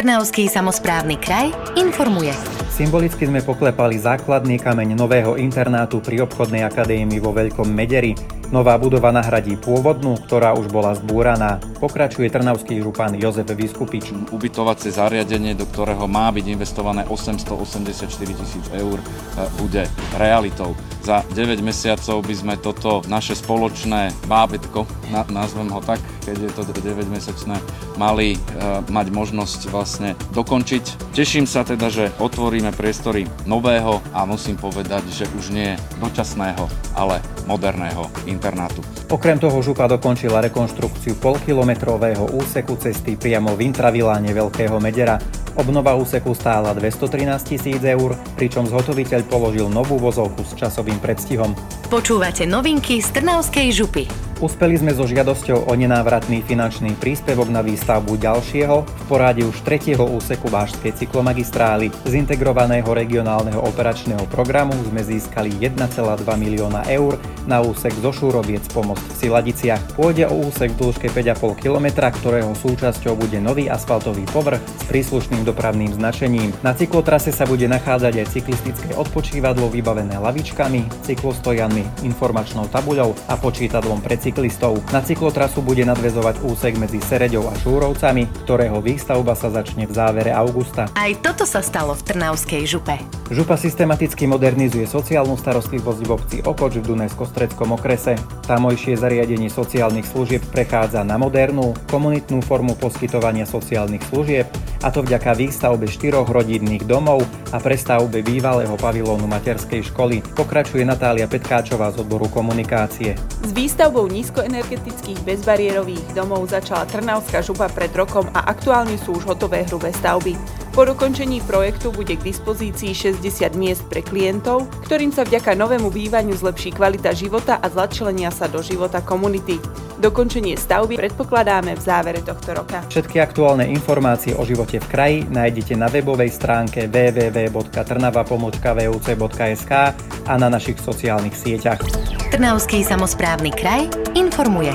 Trnavský samozprávny kraj informuje. Symbolicky sme poklepali základný kameň nového internátu pri obchodnej akadémii vo Veľkom Mederi. Nová budova nahradí pôvodnú, ktorá už bola zbúraná. Pokračuje trnavský župan Jozef Vyskupič. Ubytovacie zariadenie, do ktorého má byť investované 884 tisíc eur, e, bude realitou. Za 9 mesiacov by sme toto naše spoločné bábetko, nazvem ho tak, keď je to 9-mesačné, mali uh, mať možnosť vlastne dokončiť. Teším sa teda, že otvoríme priestory nového a musím povedať, že už nie dočasného, ale moderného internátu. Okrem toho župa dokončila rekonštrukciu polkilometrového úseku cesty priamo v intraviláne Veľkého Medera. Obnova úseku stála 213 tisíc eur, pričom zhotoviteľ položil novú vozovku s časovým predstihom. Počúvate novinky z Trnavskej župy. Uspeli sme so žiadosťou o nenávratný finančný príspevok na výstavbu ďalšieho, v poradí už tretieho úseku Vážskej cyklomagistrály. Z integrovaného regionálneho operačného programu sme získali 1,2 milióna eur na úsek zo Šúroviec pomost v Siladiciach. Pôjde o úsek v dĺžke 5,5 km, ktorého súčasťou bude nový asfaltový povrch s príslušným dopravným značením. Na cyklotrase sa bude nachádzať aj cyklistické odpočívadlo vybavené lavičkami, cyklostojanmi, informačnou tabuľou a počítadlom pre cyklistov. Na cyklotrasu bude nadvezovať úsek medzi Sereďou a Šúrovcami, ktorého výstavba sa začne v závere augusta. Aj toto sa stalo v Trnavskej župe. Župa systematicky modernizuje sociálnu starostlivosť v obci Opoč v Dunajsko-Streckom okrese. Tamojšie zariadenie sociálnych služieb prechádza na modernú, komunitnú formu poskytovania sociálnych služieb, a to vďaka výstavbe štyroch rodinných domov a prestavbe bývalého pavilónu materskej školy. Pokračuje Natália Petkáčová z odboru komunikácie. S výstavbou nízkoenergetických bezbariérových domov začala Trnavská župa pred rokom a aktuálne sú už hotové hrubé stavby. Po dokončení projektu bude k dispozícii 60 miest pre klientov, ktorým sa vďaka novému bývaniu zlepší kvalita života a začlenia sa do života komunity. Dokončenie stavby predpokladáme v závere tohto roka. Všetky aktuálne informácie o živote v kraji nájdete na webovej stránke www.trnava.vuc.sk a na našich sociálnych sieťach. Trnavský samozprávny kraj informuje.